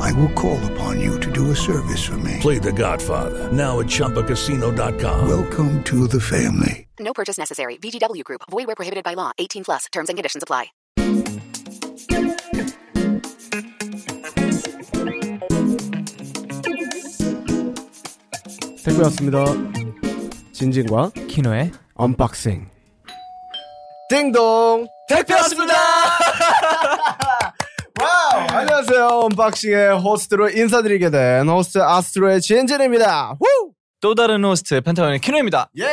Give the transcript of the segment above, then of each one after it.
I will call upon you to do a service for me. Play The Godfather now at ChumbaCasino.com. Welcome to the family. No purchase necessary. VGW Group. Void where prohibited by law. 18 plus. Terms and conditions apply. 택배였습니다. 진진과 키노의 언박싱. 띵동 택배였습니다. 와우 안녕하세요 언박싱의 호스트로 인사드리게 된 호스트 아스트로의 진진입니다. 후! 또 다른 호스트 펜타곤의 키노입니다. 예.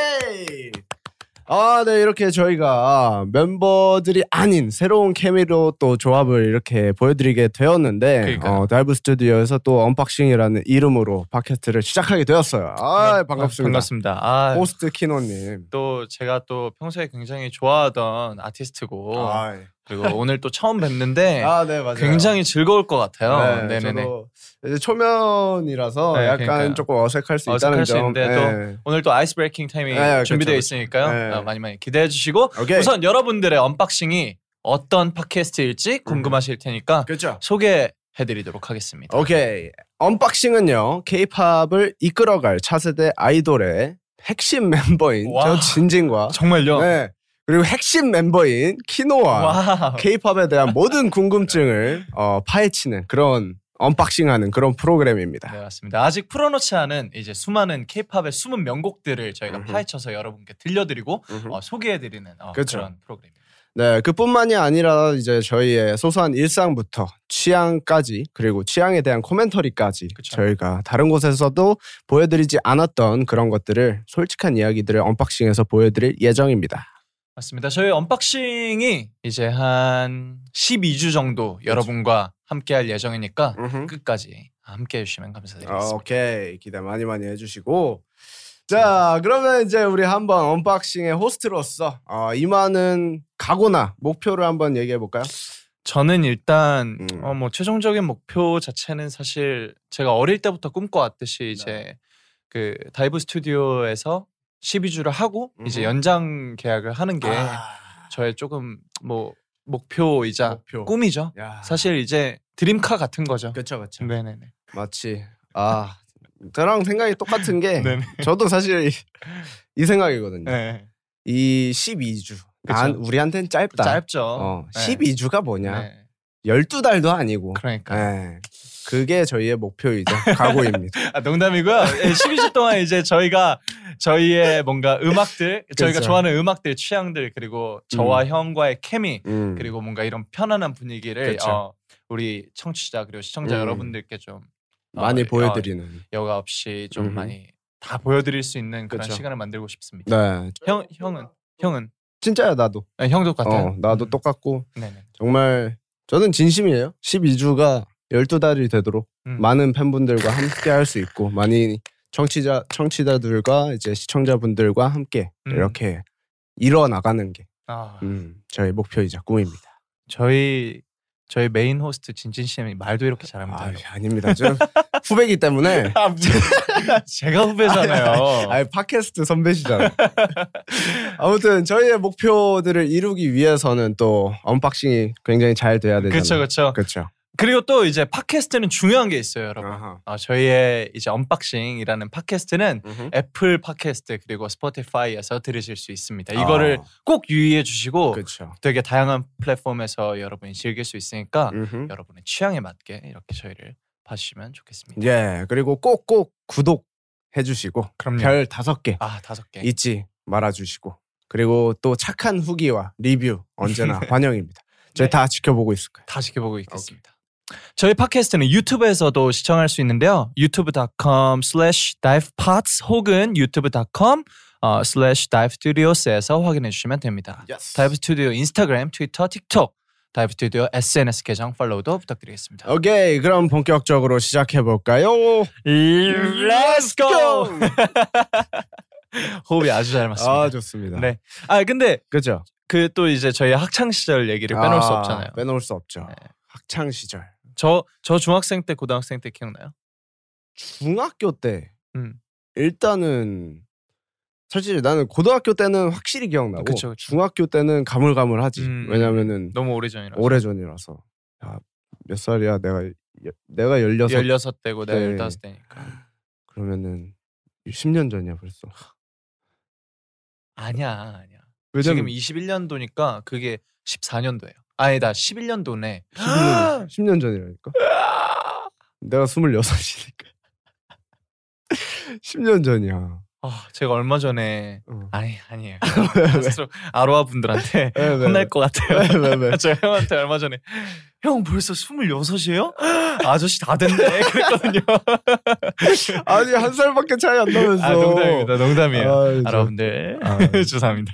아, 네, 이렇게 저희가 멤버들이 아닌 새로운 케미로 또 조합을 이렇게 보여드리게 되었는데, 그러니까요. 어, 다이브 스튜디오에서 또 언박싱이라는 이름으로 팟캐스트를 시작하게 되었어요. 아, 반갑습니다. 반갑습니다. 아, 호스트 키노님. 또 제가 또 평소에 굉장히 좋아하던 아티스트고 아, 그리고 오늘 또 처음 뵙는데 아, 네, 맞아요. 굉장히 즐거울 것 같아요. 네, 네, 네네. 저도 이제 초면이라서 네, 약간 그러니까요. 조금 어색할 수 어색할 있다는 수 점. 있는데 네. 오늘 또 ice breaking time이 네, 준비되어 그쵸. 있으니까요. 네. 어, 많이 많이 기대해 주시고 오케이. 우선 여러분들의 언박싱이 어떤 팟캐스트일지 궁금하실 테니까 그렇죠. 소개 해 드리도록 하겠습니다. 오케이. 언박싱은요, 케이팝을 이끌어갈 차세대 아이돌의 핵심 멤버인 와. 저 진진과 정말요? 네. 그리고 핵심 멤버인 키노와 와. 케이팝에 대한 모든 궁금증을 어, 파헤치는 그런 언박싱하는 그런 프로그램입니다. 네 맞습니다. 아직 풀어놓지 않은 이제 수많은 K-팝의 숨은 명곡들을 저희가 음흠. 파헤쳐서 여러분께 들려드리고. 어, 소개해드리는 어, 그쵸. 그런 프로그램입니다. 네, 그뿐만이 아니라 이제 저희의 소소한 일상부터 취향까지 그리고 취향에 대한 commentary까지 그쵸. 저희가 다른 곳에서도 보여드리지 않았던 그런 것들을 솔직한 이야기들을 언박싱해서 보여드릴 예정입니다. 맞습니다. 저희 언박싱이 이제 한 12주 정도 여러분과 함께 할 예정이니까 끝까지 함께 해주시면 감사드리겠습니다. 아, 오케이 기대 많이 많이 해주시고 자 그러면 이제 우리 한번 Unboxing의 호스트로서 어, 임하는 각오나 목표를 한번 얘기해 볼까요? 저는 일단 음. 어, 뭐 최종적인 목표 자체는 사실 제가 어릴 때부터 꿈꿔왔듯이 이제 그 Dive Studio에서 12주를 하고 이제 음흠. 연장 계약을 하는 게 저의 조금 뭐 목표이자 목표. 꿈이죠. 야. 사실 이제 드림카 같은 거죠. 그렇죠 그렇죠 네네네. 마치 아 저랑 생각이 똑같은 게. 저도 사실 이, 이 생각이거든요. 네. 이 12주 난. 우리한테는 짧다. 짧죠. 어, 네. 12주가 뭐냐? 네. 12달도 아니고. 그러니까. 네. 그게 저희의 목표이자 각오입니다. 아, 농담이고요. 12주 동안 이제 저희가 저희의 뭔가 음악들, 저희가 그쵸. 좋아하는 음악들, 취향들 그리고 저와 형과의 케미 음. 그리고 뭔가 이런 편안한 분위기를 그쵸. 어, 우리 청취자 그리고 시청자 음. 여러분들께 좀 많이 어, 보여드리는. 여과 없이 좀 음흠. 많이 다 보여드릴 수 있는 그런 그쵸. 시간을 만들고 싶습니다. 네. 형 형은 형은 진짜야 나도. 아, 형도 같아요. 어, 나도 음. 똑같고 네네. 정말 저는 진심이에요. 12주가 12달이 되도록 음. 많은 팬분들과 함께 할 수 있고 많이 청취자 청취자들과 이제 시청자분들과 함께 음. 이렇게 이뤄 나가는 게 아, 음, 저의 목표이자 꿈입니다. 저희 저희 메인 호스트 진진 씨는 말도 이렇게 잘합니다. 아, 아닙니다. 좀 후배기 때문에 아, 제가 후배잖아요. 아니 팟캐스트 선배시잖아요. 아무튼 저희의 목표들을 이루기 위해서는 또 Unboxing이 굉장히 잘 돼야 되잖아요. 그렇죠, 그렇죠. 그렇죠. 그리고 또 이제 팟캐스트는 중요한 게 있어요, 여러분. 아하. 어, 저희의 이제 Unboxing이라는 팟캐스트는 음흠. 애플 팟캐스트 그리고 스포티파이에서 들으실 수 있습니다. 이거를 아, 꼭 유의해 주시고 그렇죠. 되게 다양한 플랫폼에서 여러분이 즐길 수 있으니까 음흠. 여러분의 취향에 맞게 이렇게 저희를 봐주시면 좋겠습니다. 예, 그리고 꼭꼭 구독 해주시고 그럼요. 별 다섯 개 아 다섯 개. 잊지 말아주시고 그리고 또 착한 후기와 리뷰 언제나 환영입니다. 저희 네. 다 지켜보고 있을 거예요. 다 지켜보고 있겠습니다. 저희 팟캐스트는 유튜브에서도 시청할 수 있는데요. 유튜브.com slash divepods 혹은 유튜브.com 어, slash divestudios에서 확인해 주시면 됩니다. Dive Studio 인스타그램, 트위터, 틱톡, Dive Studio SNS 계정 팔로우도 부탁드리겠습니다. 오케이, 그럼 본격적으로 시작해 볼까요? Let's go! 호흡이 아주 잘 맞습니다. 아 좋습니다. 네. 아 근데 그죠. 그 또 이제 저희 학창 시절 얘기를 빼놓을 수 아, 없잖아요. 빼놓을 수 없죠. 네. 학창 시절. 저 저 중학생 때 고등학생 때 기억나요? 중학교 때 음. 일단은 사실 나는 고등학교 때는 확실히 기억나고 그쵸, 그쵸. 중학교 때는 가물가물하지. 음, 왜냐면은 너무 오래전이라. 오래전이라서. 야, 몇 살이야? 내가 여- 내가 16 16 대고 내가 네. 15 대니까. 그러면은 10년 전이야 벌써. 아니야, 아니야. 왜냐면 지금 21년도니까 그게 14년도예요. 아니다, 11년도네. 10년, 10년 전이라니까. 내가 26이니까. 10년 전이야. 아, 제가 얼마 전에 어. 아니 아니에요. 아로하 분들한테 왜, 왜, 혼날 것 같아요. 왜, 왜, 왜? 저 형한테 얼마 전에 형 벌써 26이에요? 아저씨 다 됐네 그랬거든요. 아니 한 살밖에 차이 안 나면서. 아 농담입니다. 농담이에요. 저- 여러분들 아. 죄송합니다.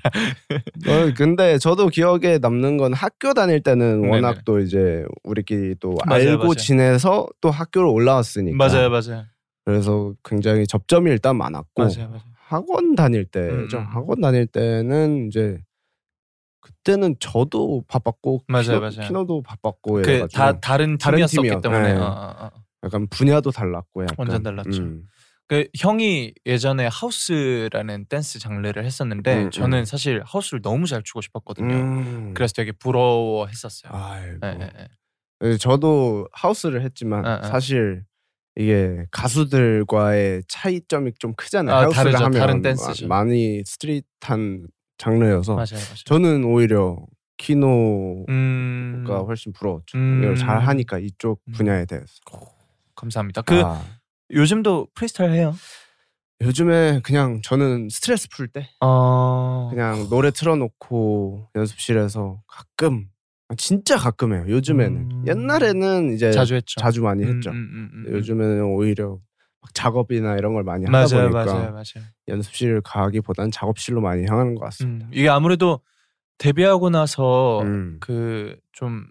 어, 근데 저도 기억에 남는 건 학교 다닐 때는 네네. 워낙 또 이제 우리끼리 또 맞아요, 알고 맞아요. 지내서 또 학교를 올라왔으니까. 맞아요, 맞아요, 그래서 굉장히 접점이 일단 많았고 맞아요, 맞아요. 학원 다닐 때죠. 음. 학원 다닐 때는 이제 그때는 저도 바빴고 맞아요, 키노, 맞아요. 키노도 바빴고 그 이래가지고 다 다른 팀이요. 때문에 네. 어, 어, 어. 약간 분야도 달랐고 약간 완전 달랐죠. 음. 그 형이 예전에 하우스라는 댄스 장르를 했었는데 음, 저는 음. 사실 하우스를 너무 잘 추고 싶었거든요. 음. 그래서 되게 부러워했었어요. 예. 네, 저도 하우스를 했지만 어, 어. 사실 이게 가수들과의 차이점이 좀 크잖아요. 아, 하우스를 다르죠. 하면 다른 댄스죠. 마- 많이 street한 장르여서 맞아요, 맞아요. 저는 오히려 키노가 음, 훨씬 부러웠죠. 음. 이걸 잘 하니까 이쪽 음. 분야에 대해서. 감사합니다. 그 아, 요즘도 프리스타일 해요? 요즘에 그냥 저는 스트레스 풀 때 어, 그냥 노래 틀어놓고 연습실에서 가끔 진짜 가끔 해요. 요즘에는 음. 옛날에는 이제 자주 했죠. 자주 많이 음, 했죠. 음, 음, 음, 음. 요즘에는 오히려 막 작업이나 이런 걸 많이 하다 맞아요, 보니까 맞아요, 맞아요. 연습실 가기보단 작업실로 많이 향하는 것 같습니다. 음, 이게 아무래도 데뷔하고 나서 음. 그좀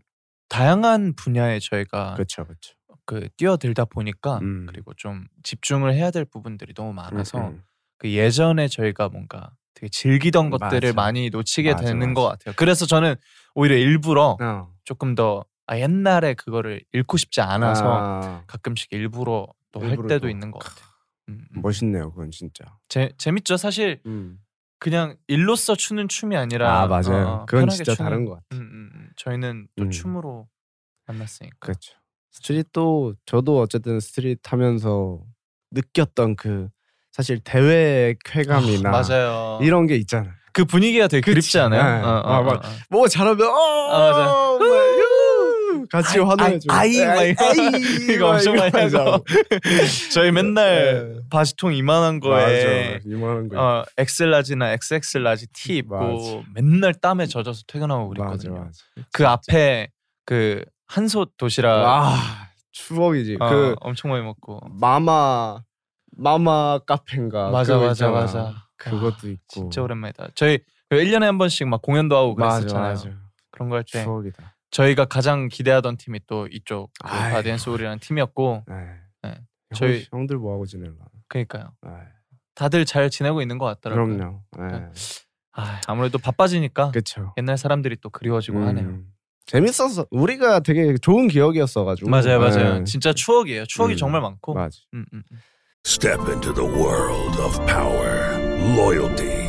다양한 분야에 저희가 그렇죠, 그렇죠. 그 뛰어들다 보니까 음. 그리고 좀 집중을 해야 될 부분들이 너무 많아서 음, 그 예전에 저희가 뭔가 되게 즐기던 것들을 맞아. 많이 놓치게 맞아, 되는 맞아. 것 같아요. 그래서 저는 오히려 일부러 음. 어. 조금 더 아, 옛날에 그거를 잃고 싶지 않아서 아, 가끔씩 일부러 또 할 때도 또. 있는 것 같아요. 음, 음. 멋있네요, 그건 진짜. 재, 재밌죠. 사실 음. 그냥 일로서 추는 춤이 아니라 아 맞아요. 어, 그건 진짜 추는- 다른 것 같아요. 음, 음, 음. 저희는 또 음. 춤으로 만났으니까. 그렇죠. 스트릿도 저도 어쨌든 스트릿 하면서 느꼈던 그 사실 대회 쾌감이나 아, 맞아요. 이런 게 있잖아요. 그 분위기가 되게 그치. 그립지 않아요? 네. 어, 어, 아, 어. 뭐 잘하면 어 아, 맞아. 같이 아이, 환호해주고 아이, 아이, 막 이거- 엄청 많이 하죠. 저희 맨날 네. 바지통 이만한 거에 맞아. 이만한 거 어, 엑셀라지나 XX라지 티 입고 맞아. 맨날 땀에 젖어서 퇴근하고 맞아 그랬거든요. 맞아. 그 앞에 그 한솥 도시락. 아 추억이지. 어, 그 엄청 많이 먹고. 마마 마마 카페인가? 맞아 맞아 있잖아. 맞아. 그것도 있고. 진짜 오랜만이다. 저희 1년에 한 번씩 막 공연도 하고 맞아 그랬었잖아요. 맞아. 그런 거 할 때. 추억이다 저희가 가장 기대하던 팀이 또 이쪽 그 아이고. Body and Soul이라는 팀이었고 네. 네. 형, 저희- 형들 뭐 하고 지낼라 그러니까요. 네. 다들 잘 지내고 있는 것 같더라고요. 그럼요 네. 아, 아무래도 바빠지니까 그쵸 옛날 사람들이 또 그리워지고 하네요. 음. 재밌었어 우리가 되게 좋은 기억이었어가지고 맞아요, 맞아요. 네. 진짜 추억이에요. 추억이 음, 정말 많고. 맞아 음, 음, 음. Step into the world of power, loyalty,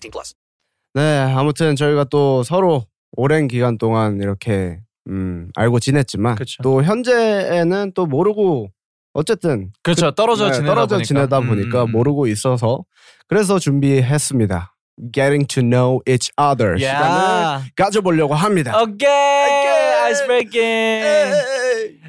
18 plus. 네, 아무튼 저희가 또 서로 오랜 기간 동안 이렇게 음, 알고 지냈지만 그쵸. 또 현재에는 또 모르고 어쨌든 그렇죠. 떨어져 네, 지내다 떨어져 보니까. 지내다 음, 보니까 음, 음. 모르고 있어서 그래서 준비했습니다. Getting to know each other 시간을 야. 가져보려고 합니다. 오케이. Ice breaking.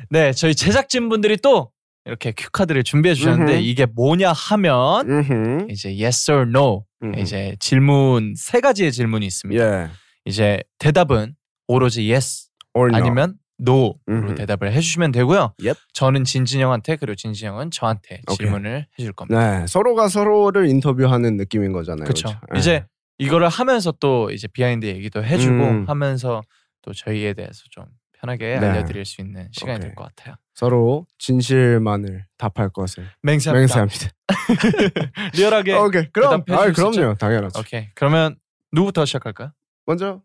네, 저희 제작진 분들이 또 이렇게 cue card를 준비해 주셨는데 음흠. 이게 뭐냐 하면 음흠. 이제 yes or no 음흠. 이제 질문 세 가지의 질문이 있습니다. 예. 이제 대답은 오로지 yes Or no. 아니면 no로 음흠. 대답을 해주시면 되고요. Yep. 저는 진진 형한테 그리고 진진 형은 저한테 오케이. 질문을 해줄 겁니다. 네, 서로가 서로를 인터뷰하는 느낌인 거잖아요. 그렇죠. 예. 이제 이거를 하면서 또 이제 behind 얘기도 해주고 음. 하면서 또 저희에 대해서 좀 편하게 네. 알려드릴 수 있는 시간이. 될 것 같아요. 서로 진실만을 답할 것을 맹세합니다. 맹세합니다. 리얼하게. 오케이. 그럼 아? 그럼요. 당연하죠. 오케이. 그러면 누구부터 시작할까요? 먼저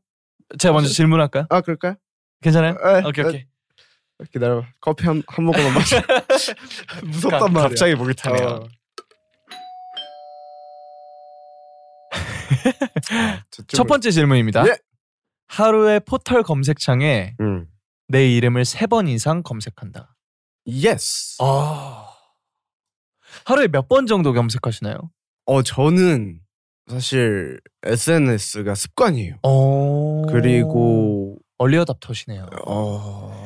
제가 먼저 질문할까요? 아, 그럴까요? 괜찮아요? 에, 오케이 에, 오케이. 기다려. 커피 한, 한 모금만 마셔. 무섭단 가- 말이야. 갑자기 목이 타네요. 어. 첫 번째 질문입니다. 예. 하루에 포털 검색창에 음. 내 이름을 세 번 이상 검색한다. Yes. 아. 하루에 몇 번 정도 검색하시나요? 어 저는 사실 SNS가 습관이에요. 어. 그리고 얼리어답터시네요. 어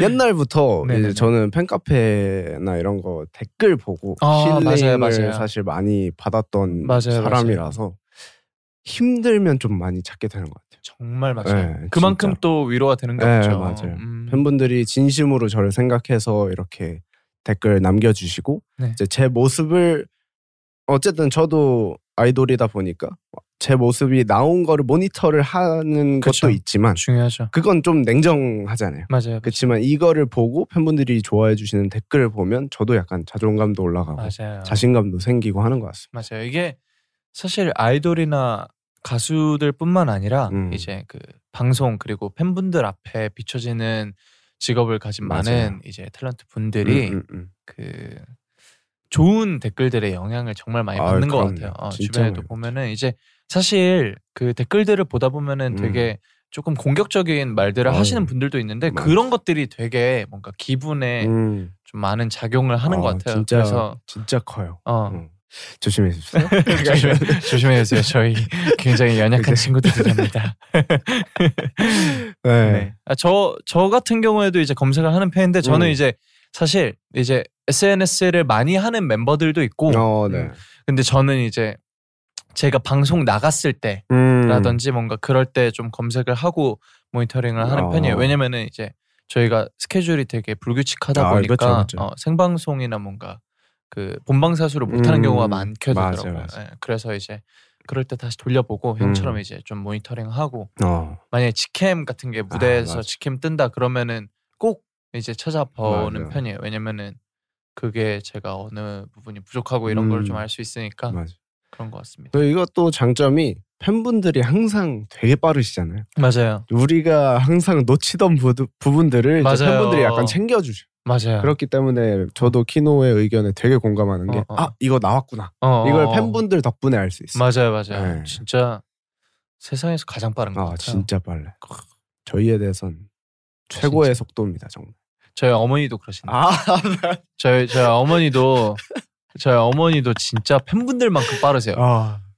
옛날부터. 이제 저는 팬카페나 이런 거 댓글 보고 아, 힐링을 맞아요, 맞아요. 사실 많이 받았던 맞아요, 사람이라서 힘들면 좀 많이 찾게 되는 것 같아요. 정말 맞아요. 네, 그만큼 진짜. 또 위로가 되는 네, 거죠. 맞아요. 음. 팬분들이 진심으로 저를 생각해서 이렇게 댓글 남겨주시고 네. 이제 제 모습을 어쨌든 저도 아이돌이다 보니까 제 모습이 나온 거를 모니터를 하는 그쵸. 것도 있지만 중요하죠. 그건 좀 냉정하잖아요. 맞아요. 그렇지만 이거를 보고 팬분들이 좋아해 주시는 댓글을 보면 저도 약간 자존감도 올라가고 맞아요. 자신감도 생기고 하는 것 같습니다. 맞아요. 이게 사실 아이돌이나 가수들뿐만 아니라 음. 이제 그 방송 그리고 팬분들 앞에 비춰지는 직업을 가진 맞아요. 많은 이제 탤런트 분들이 음, 음, 음. 그 좋은 댓글들의 영향을 정말 많이 아유, 받는 것 그럼요. 같아요. 어, 주변에도 보면은 이제 사실 그 댓글들을 보다 보면은 음. 되게 조금 공격적인 말들을 아유, 하시는 분들도 있는데 맞아. 그런 것들이 되게 뭔가 기분에 음. 좀 많은 작용을 하는 아, 것 같아요. 진짜 그래서 진짜 커요. 어, 음. 조심해 주세요. 조심해, 조심해 주세요. 저희 굉장히 연약한 친구들이랍니다. 네. 네. 아, 저, 저 같은 경우에도 이제 검색을 하는 편인데 저는 음. 이제 사실 이제 SNS를 많이 하는 멤버들도 있고 어, 네. 음, 근데 저는 이제 제가 방송 나갔을 음. 때라든지 뭔가 그럴 때 좀 검색을 하고 모니터링을 하는 어. 편이에요. 왜냐면은 이제 저희가 스케줄이 되게 불규칙하다 아, 보니까 그렇죠, 그렇죠. 어, 생방송이나 뭔가 그 본방사수를 못하는 음, 경우가 많게 되더라고요. 맞아요. 예, 그래서 이제 그럴 때 다시 돌려보고 음. 형처럼 이제 좀 모니터링하고 어. 만약에 직캠 같은 게 무대에서 맞아. 직캠 뜬다 그러면은 꼭 이제 찾아보는 맞아요. 편이에요. 왜냐면은 그게 제가 어느 부분이 부족하고 이런 걸 음. 좀알 수 있으니까 맞아. 그런 것 같습니다. 또 이것도 장점이 팬분들이 항상 되게 빠르시잖아요. 맞아요. 우리가 항상 놓치던 부, 부분들을. 팬분들이 약간 챙겨주죠. 맞아요. 그렇기 때문에 저도 키노의 의견에 되게 공감하는 게, 어, 어. 아, 이거 나왔구나. 어, 어, 이걸 어. 팬분들 덕분에 알 수 있어요. 맞아요, 맞아요. 네. 진짜 세상에서 가장 빠른 것 아, 같아요. 진짜 빨래. 저희에 대해선 최고의 속도입니다, 정말. 저희 어머니도 그러시네요. 아, 저희 저희 어머니도 저희 어머니도 진짜 팬분들만큼 빠르세요.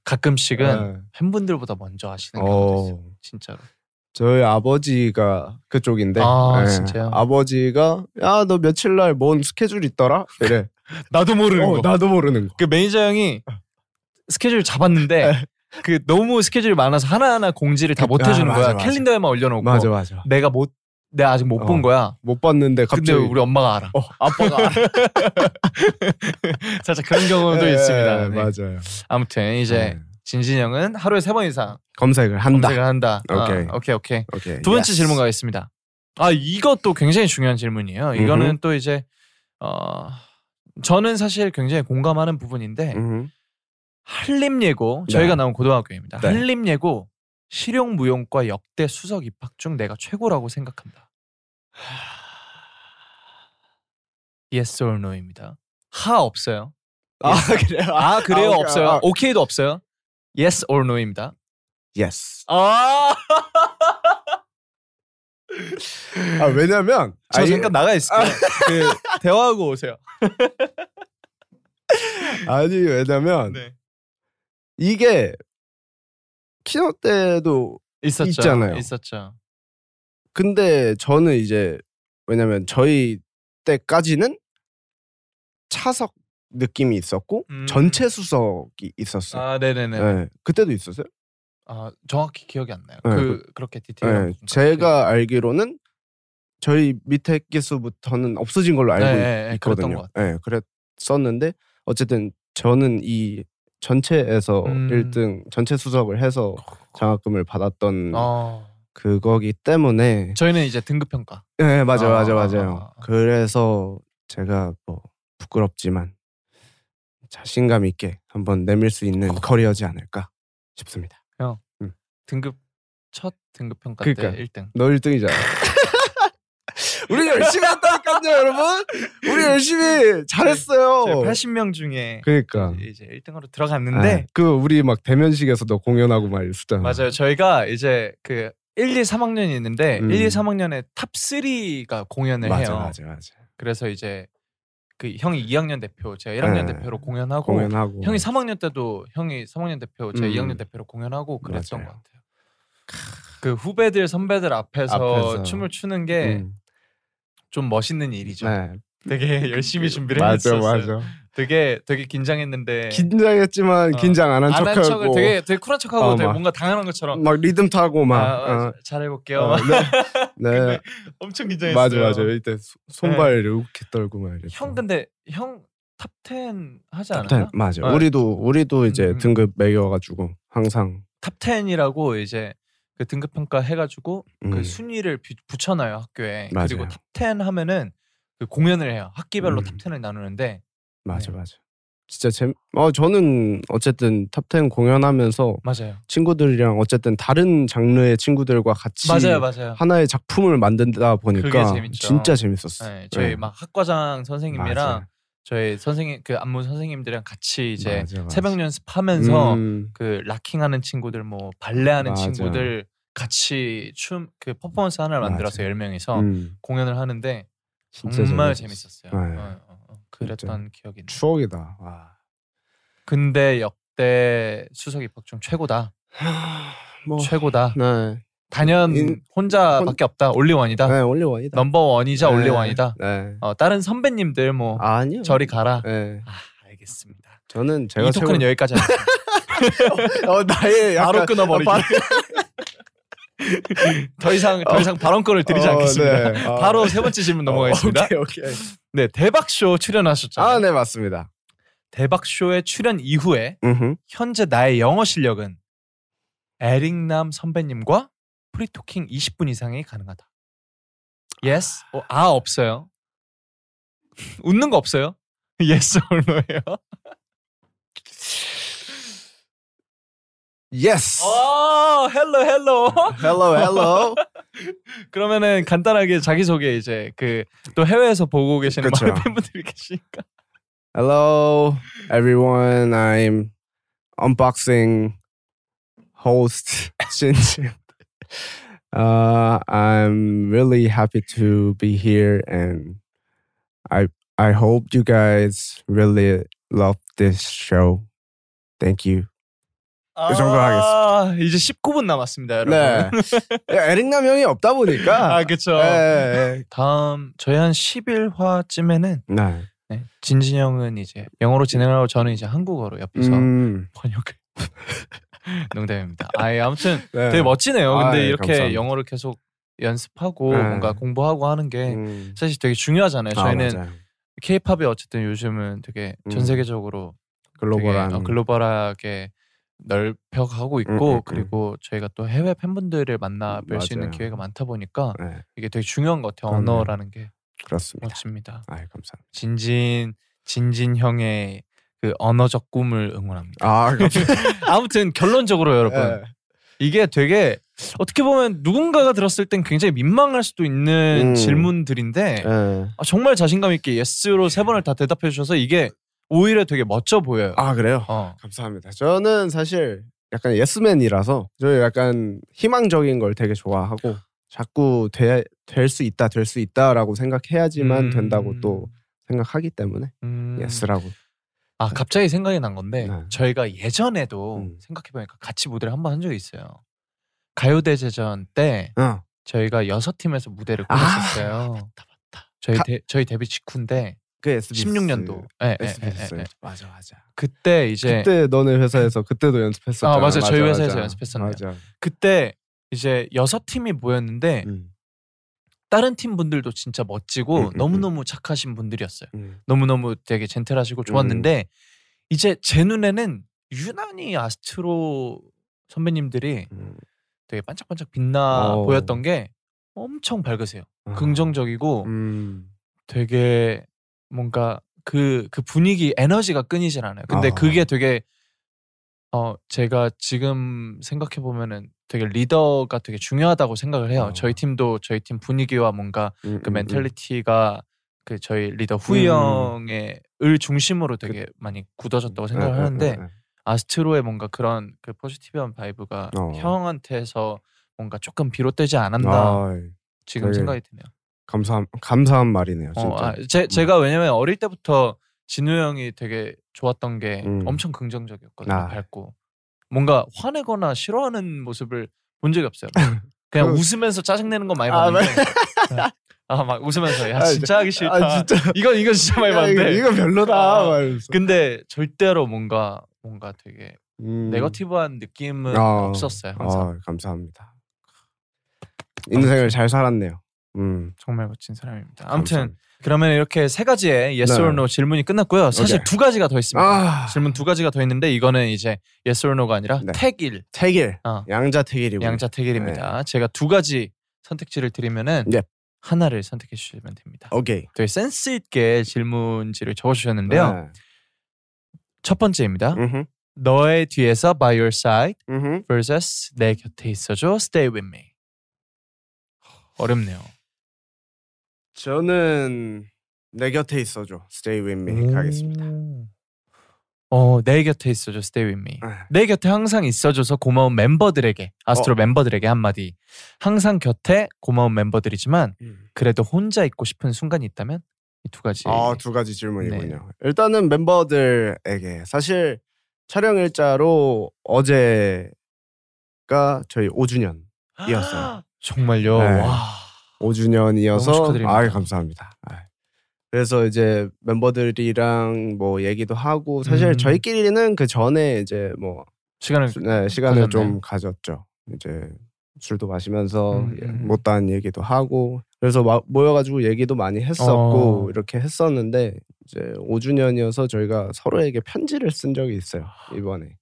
아 가끔씩은 네. 팬분들보다 먼저 하시는 경우도 있어요. 어, 진짜로. 저희 아버지가 그쪽인데, 아, 네. 진짜요? 아버지가 야 너 며칠 날 뭔 스케줄 있더라? 이래. 나도 모르는 어, 나도 모르는 거. 그 매니저 형이 스케줄 잡았는데 그 너무 스케줄이 많아서 하나하나 공지를 다 네. 그- 못 아, 해주는 맞아, 거야. 맞아. 캘린더에만 올려놓고 맞아, 맞아. 내가 못 내가 아직 못본 어. 거야. 못 봤는데 근데 갑자기 우리 엄마가 알아. 어, 아빠가 알아. 살짝 그런 경우도 네, 있습니다. 네. 맞아요. 아무튼 이제 네. 진진이 형은 하루에 세 번 이상 검색을 한다. 검색을 한다. 오케이. 아, 오케이 오케이. 오케이. 두 번째 Yes. 질문 가겠습니다. 아 이것도 굉장히 중요한 질문이에요. 이거는 음흠. 또 이제 어 저는 사실 굉장히 공감하는 부분인데 음흠. 한림예고 네. 저희가 나온 고등학교입니다. 네. 한림예고 실용무용과 역대 수석 입학 중 내가 최고라고 생각한다. Yes or no입니다. 하 없어요. 아 그래요? 아 그래요 아, 없어요. 아, 오케이도 없어요. Yes or no입니다. yes. 아, 아 왜냐면 저 아, 이- 잠깐 나가 있을게요. 그 대화하고 오세요. 아니 왜냐면 네. 이게 키노 때도 있었죠. 있잖아요. 있었죠. 근데 저는 이제 왜냐면 저희 때까지는 차석 느낌이 있었고 음. 전체 수석이 있었어요. 아, 네네네. 네. 그때도 있었어요? 아, 정확히 기억이 안 나요. 네, 그 그렇게 디테일한 네. 제가 알기로는 저희 밑에 기수부터는 없어진 걸로 알고 네, 있거든요. 것 네, 그랬었는데 어쨌든 저는 이 전체에서 음. 1등 전체 수석을 해서 장학금을 받았던 어, 그거기 때문에 저희는 이제 등급 평가. 네 맞아 아, 맞아 아, 맞아요. 아, 아. 그래서 제가 뭐 부끄럽지만 자신감 있게 한번 내밀 수 있는 커리어지 않을까 싶습니다. 등급 첫 등급 평가 그러니까. 때 1등. 너 1등이잖아. 우리 열심히 했다니까요, 여러분. 우리 열심히 잘했어요. 80명 중에 그러니까. 이제 1등으로 들어갔는데 네. 그 우리 막 대면식에서도 공연하고 막 이랬었잖아. 맞아요. 저희가 이제 그 1, 2, 3학년이 있는데 음. 1, 2, 3학년에 top 3가 공연을 맞아, 해요. 맞아, 맞아. 그래서 이제 그 형이 2학년 대표, 제가 1학년 네. 대표로 공연하고 공연하고. 형이 3학년 때도 형이 3학년 대표, 제가 음. 2학년 대표로 공연하고 그랬던 맞아요. 것 같아요. 그 후배들 선배들 앞에서, 앞에서. 춤을 추는 게 좀 음. 멋있는 일이죠. 네. 되게 열심히 준비를 맞아, 했었어요. 맞아. 되게 되게 긴장했는데 긴장했지만 어. 긴장 안 한 척하고 척을 되게 되게 쿨한 척하고 어, 되게 막. 뭔가 당연한 것처럼 막 리듬 타고 막 아, 어, 잘해볼게요. 어, 네. 네. 엄청 긴장했어요. 맞아 맞아 이때 소- 손발 이렇게 떨고 막 이랬어. 형 근데 형 top 10 하지 않았나? Top ten 맞아. 네. 우리도 우리도 이제 음, 음. 등급 매겨가지고 항상 top 10이라고 이제 그 등급 평가 해가지고 그 음. 순위를 비- 붙여놔요 학교에. 맞아요. 그리고 top 10 하면은 그 공연을 해요. 학기별로 음. top 10을 나누는데 맞아 네. 맞아. 진짜 재. 어 저는 어쨌든 top 10 공연하면서 맞아요. 친구들이랑 어쨌든 다른 장르의 친구들과 같이 맞아요, 맞아요. 하나의 작품을 만든다 보니까. 진짜 재밌었어요. 네, 저희 네. 막 학과장 선생님이랑. 저희 선생님 그 안무 선생님들이랑 같이 이제 맞아, 맞아. 새벽 연습하면서 음, 그 locking하는 친구들 뭐 발레하는 맞아. 친구들 같이 춤 그 퍼포먼스 하나를 만들어서. 열 명이서 음, 공연을 하는데 정말 재밌었어. 재밌었어요. 네. 어, 어, 어. 그랬던 기억이 나. 추억이다. 와. 근데 역대 수석 입학 중 최고다. 뭐 최고다. 네. 단연 인- 혼자밖에 없다. only one이다. 네 only one이다. 넘버 원이자 네, only one이다. 네. 어, 다른 선배님들 뭐 아니요. 저리 가라. 네. 아, 알겠습니다. 저는 제가 이 토크는 최고- 여기까지 하겠습니다. 어 나의 약간 바로 끊어버리기. 어, 바로- 더 이상 더 이상 발언권을 드리지 어, 않겠습니다. 네. 어. 바로 세 번째 질문 넘어가겠습니다. 어, 오케이 오케이. 네, 대박 쇼 출연하셨잖아요. 아, 네 맞습니다. 대박 쇼에 출연 이후에 음. 현재 나의 영어 실력은 에릭남 선배님과 프리토킹 20분 이상이 가능하다. Yes? 어, 아 없어요. 웃는 거 없어요? Yes or no예요? Yes. 아, 헬로 헬로. Hello, hello. 그러면은 간단하게 자기 소개 이제 그 또 해외에서 보고 계시는 그쵸. 많은 팬분들이 계시니까. Hello, everyone. I'm unboxing host Shinjin. Uh, I'm really happy to be here, and I I hope you guys really love this show. Thank you. 이 정도로 아, 이제 19분 남았습니다, 여러분. 네. 에릭남 형이 없다 보니까. 아, 그쵸. 네. 다음 저희 한 10일화쯤에는 네. 네, 진진 형은 이제 영어로 진행하고 저는 이제 한국어로 옆에서 음, 번역을 농담입니다. 아, 예, 아무튼 네. 되게 멋지네요. 근데 아, 예, 이렇게 감사합니다. 영어를 계속 연습하고 네. 뭔가 공부하고 하는 게 음. 사실 되게 중요하잖아요. 아, 저희는. K-팝이 어쨌든 요즘은 되게 전 음. 세계적으로 글로벌한 되게, 어, 글로벌하게 넓혀가고 있고 음, 음. 그리고 저희가 또 해외 팬분들을 만나 뵐 수 있는. 기회가 많다 보니까 네, 이게 되게 중요한 것 같아요. 언어라는 게 그렇습니다. 멋집니다. 아, 감사합니다. 진진 진진 형의 그 언어적 꿈을 응원합니다. 아. 아무튼 결론적으로 여러분 네. 이게 되게 어떻게 보면 누군가가 들었을 땐 굉장히 민망할 수도 있는 음. 질문들인데 네. 아, 정말 자신감 있게 yes로 세 번을 다 대답해 주셔서 이게 오히려 되게 멋져 보여요. 아, 그래요? 어. 감사합니다. 저는 사실 약간 예스맨이라서 저 약간 희망적인 걸 되게 좋아하고 자꾸 될 수 있다, 될 수 있다라고 생각해야지만 음. 된다고 또 생각하기 때문에 음. yes라고. 아 갑자기 생각이 난 건데 네. 저희가 예전에도 음. 생각해 보니까 같이 무대를 한 번 한 적이 있어요. 가요대제전 때 어. 저희가 여섯 팀에서 무대를 아, 꾸렸었어요. 맞다, 맞다. 저희 가- 데, 저희 데뷔 직후인데 그 SBS 16년도. 예, 예, 예, SBS. 예, 예. 맞아, 맞아. 그때 이제 그때 너네 회사에서 그때도 연습했었잖아. 아, 맞아. 저희 회사에서 연습했었네요. 맞아. 그때 이제 여섯 팀이 모였는데 음, 다른 팀 분들도 진짜 멋지고 음, 음, 너무너무 착하신 분들이었어요. 음. 너무너무 되게 젠틀하시고 좋았는데 이제 제 눈에는 유난히 아스트로 선배님들이 음. 되게 반짝반짝 빛나 어. 보였던 게 엄청 밝으세요. 아. 긍정적이고 음. 되게 뭔가 그, 그 분위기 에너지가 끊이질 않아요. 근데 아. 그게 되게 어 제가 지금 생각해 보면은 되게 리더가 되게 중요하다고 생각을 해요. 아. 저희 팀도 저희 팀 분위기와 뭔가 음, 그 음, mentality가 그 저희 리더 후이 형의 을 중심으로 되게 많이 굳어졌다고 음. 생각을 예, 예, 하는데 예, 예. 아스트로의 뭔가 그런 그 positive한 vibe가 어. 형한테서 뭔가 조금 비롯되지 않았나 아, 지금 생각이 드네요. 감사한 감사한 말이네요, 진짜. 어, 아, 제, 제가 왜냐면 어릴 때부터 진우 형이 되게 좋았던 게 음. 엄청 긍정적이었거든요. 아. 밝고 뭔가 화내거나 싫어하는 모습을 본 적이 없어요. 그냥 그- 웃으면서 짜증내는 거 많이 아, 봤는데 아막 웃으면서 야 아, 진짜 하기 싫다. 아, 진짜. 이건 이건 진짜 많이 봤는데 이거 별로다. 아. 근데 절대로 뭔가 뭔가 되게 음. 네거티브한 느낌은 아. 없었어요. 항상 아, 감사합니다. 인생을 잘 살았네요. 음. 정말 멋진 사람입니다. 아무튼 감사합니다. 그러면 이렇게 세 가지의 yes 네. or no 질문이 끝났고요. 사실 오케이. 두 가지가 더 있습니다. 아, 질문 두 가지가 더 있는데 이거는 이제 yes or no가 아니라 네. 택일 태길. 어. 양자 태길이고. 양자 택일입니다. 제가 두 가지 선택지를 드리면은 네. 하나를 선택해 주시면 됩니다. 오케이. 되게 센스 있게 질문지를 적어 주셨는데요. 네. 첫 번째입니다. 음흠. 너의 뒤에서 by your side 음흠. vs 내 곁에 있어줘 stay with me. 어렵네요. 저는 내 곁에 있어줘. Stay with me 가겠습니다. 어, 내 곁에 있어줘 stay with me. 아, 내 곁에 항상 있어줘서 고마운 멤버들에게 아스트로 어. 멤버들에게 한마디. 항상 곁에 고마운 멤버들이지만 음. 그래도 혼자 있고 싶은 순간이 있다면 이 두 가지. 아, 두 가지 질문이군요. 네. 일단은 멤버들에게 사실 촬영 일자로 어제가 저희 5주년이었어요. 정말요. 네. 와. 5주년이어서 너무 축하드립니다. 아, 감사합니다. 아. 그래서 이제 멤버들이랑 뭐 얘기도 하고 사실 음. 저희끼리는 그 전에 이제 뭐 시간을 네, 시간을 가졌네요. 좀 가졌죠. 이제 술도 마시면서 음, 예, 음. 못다한 얘기도 하고 그래서 마- 모여가지고 얘기도 많이 했었고 어. 이렇게 했었는데 이제 5주년이어서 저희가 서로에게 편지를 쓴 적이 있어요 이번에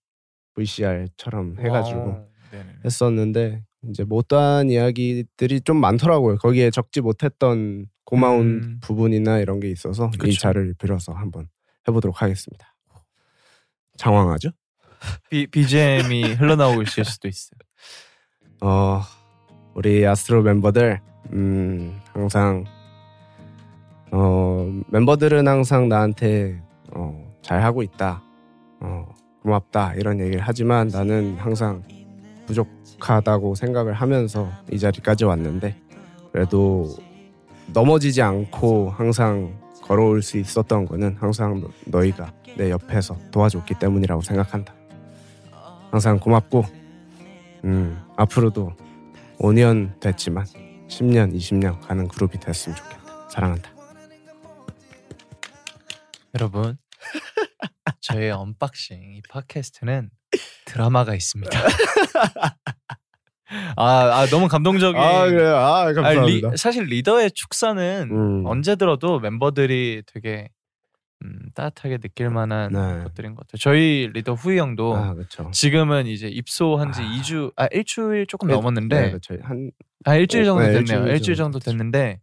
VCR처럼 해가지고. 네네. 했었는데 이제 못다한 이야기들이 좀 많더라고요. 거기에 적지 못했던 고마운 음. 부분이나 이런 게 있어서 이 그쵸. 자를 빌어서 한번 해보도록 하겠습니다. 장황하죠? B, BGM이 흘러나오고 있을 수도 있어요. 어 우리 아스트로 멤버들 음 항상 어 멤버들은 항상 나한테 어 잘 하고 있다 어 고맙다 이런 얘기를 하지만 나는 항상 부족 하다고 생각을 하면서 이 자리까지 왔는데 그래도 넘어지지 않고 항상 걸어올 수 있었던 거는 항상 너- 너희가 내 옆에서 도와줬기 때문이라고 생각한다. 항상 고맙고 음, 앞으로도 5년 됐지만 10년, 20년 가는 그룹이 됐으면 좋겠다. 사랑한다. 여러분, 저의 언박싱 이 팟캐스트는 드라마가 있습니다. 아, 아 너무 감동적인. 아, 아, 리- 사실 리더의 축사는 음. 언제 들어도 멤버들이 되게 음, 따뜻하게 느낄 만한 네. 것들인 것 같아요. 저희 리더 후이 형도 아. 지금은 이제 입소한 지 아. 2주 아 일주일 조금 네, 넘었는데 네. 한 아 일주일 정도 네, 됐네요. 일주일 일주일 정도 정도 됐는데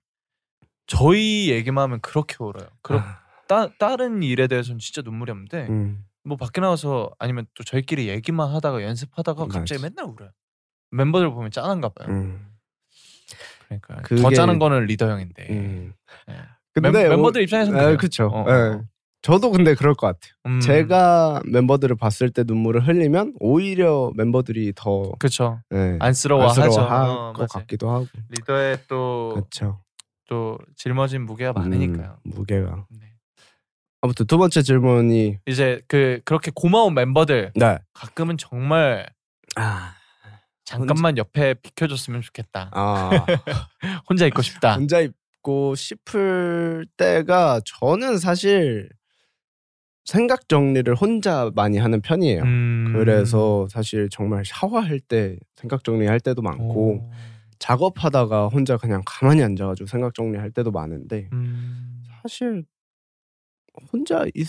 저희 얘기만 하면 그렇게 울어요. 그렇 아, 따, 다른 일에 대해서는 진짜 눈물이 없는데 음, 뭐 밖에 나가서 아니면 또 저희끼리 얘기만 하다가 연습하다가 갑자기 맞아. 맨날 울어요. 멤버들 보면 짠한가 봐요. 음, 그러니까 더 그게- 짠한 거는 리더 형인데. 음. 네. 근데 멤, 뭐- 멤버들 입장에서는 네, 그래요. 그렇죠. 어, 어, 네. 저도 근데 그럴 것 같아요. 음, 제가 멤버들을 봤을 때 눈물을 흘리면 오히려 멤버들이 더 그렇죠. 네, 안쓰러워하죠. 안쓰러워할 어, 것 맞아요. 같기도 하고. 리더의 또또 그렇죠. 짊어진 무게가 많으니까요. 음, 무게가. 네. 아무튼 두 번째 질문이 이제 그 그렇게 고마운 멤버들 네. 가끔은 정말 아, 잠깐만 옆에 비켜줬으면 좋겠다. 아 혼자 있고 싶다. 혼자 있고 싶을 때가 저는 사실 생각 정리를 혼자 많이 하는 편이에요. 음. 그래서 사실 정말 샤워할 때 생각 정리할 때도 많고 오. 작업하다가 혼자 그냥 가만히 앉아가지고 생각 정리할 때도 많은데 음. 사실 혼자 있,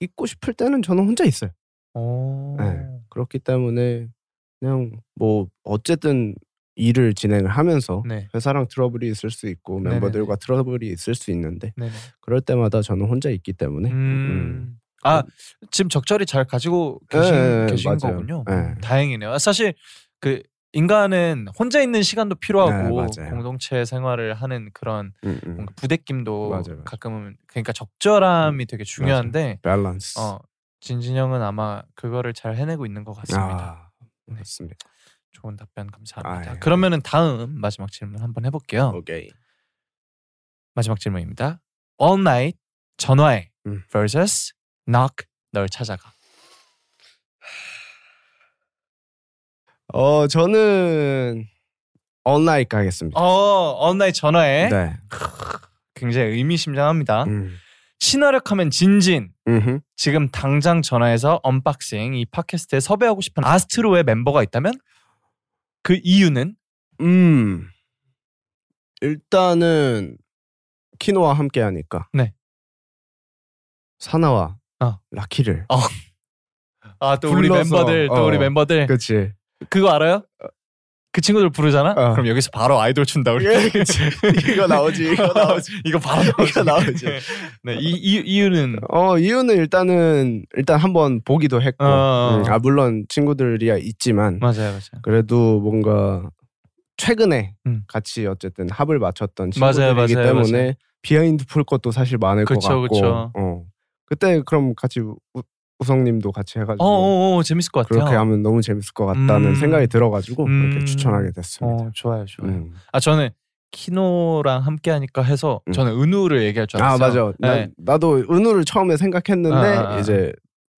있고 싶을 때는 저는 혼자 있어요. 오. 네. 그렇기 때문에 그냥 뭐 어쨌든 일을 진행을 하면서 네. 회사랑 트러블이 있을 수 있고 네네네. 멤버들과 트러블이 있을 수 있는데 네네. 그럴 때마다 저는 혼자 있기 때문에 음. 아 지금 적절히 잘 가지고 계신, 네, 계신. 거군요. 네. 음, 다행이네요. 사실 그 인간은 혼자 있는 시간도 필요하고 네. 공동체 생활을 하는 그런 음, 음. 뭔가 부대낌도 맞아요, 맞아요. 가끔은 그러니까 적절함이 되게 중요한데 밸런스. 어 진진 형은 아마 그거를 잘 해내고 있는 것 같습니다. 아, 맞습니다. 좋은 답변 감사합니다. 아, 예. 그러면은 다음 마지막 질문 한번 해볼게요. 오케이. 마지막 질문입니다. All Night 전화해 음. vs Knock 널 찾아가. 어 저는 언라이크 하겠습니다. 어, Night 전화해. 네. 굉장히 의미심장합니다. 음. 친화력하면 진진. 음흠. 지금 당장 전화해서 언박싱 이 팟캐스트에 섭외하고 싶은 아스트로의 멤버가 있다면 그 이유는 음. 일단은 키노와 함께 하니까. 네. 사나와 어. 라키를. 아또 우리 멤버들 또 어. 우리 멤버들 그렇지. 그거 알아요? 그 친구들 부르잖아. 어. 그럼 여기서 바로 아이돌 춘다 우리. 예. 이거 나오지. 이거 나오지. 이거 바로 나오지. 이거 나오지. 네, 이, 이 이유는 어 이유는 일단은 일단 한번 보기도 했고 어. 음, 아 물론 친구들이야 있지만 맞아요, 맞아요. 그래도 뭔가 최근에 음. 같이 어쨌든 합을 맞췄던 친구들이기 맞아요, 때문에 맞아요. behind 풀 것도 사실 많을 것 그쵸, 같고 그쵸. 어 그때 그럼 같이 우, 우성님도 같이 해가지고 어, 어, 어, 재밌을 것 같아요. 그렇게 하면 너무 재밌을 것 같다는 음. 생각이 들어가지고 음. 이렇게 추천하게 됐습니다. 어, 좋아요, 좋아요. 음. 아 저는 키노랑 함께 하니까 해서 음. 저는 은우를 얘기할 줄아 알았어요. 맞아. 나, 네. 나 도 은우를 처음에 생각했는데 아, 아, 아. 이제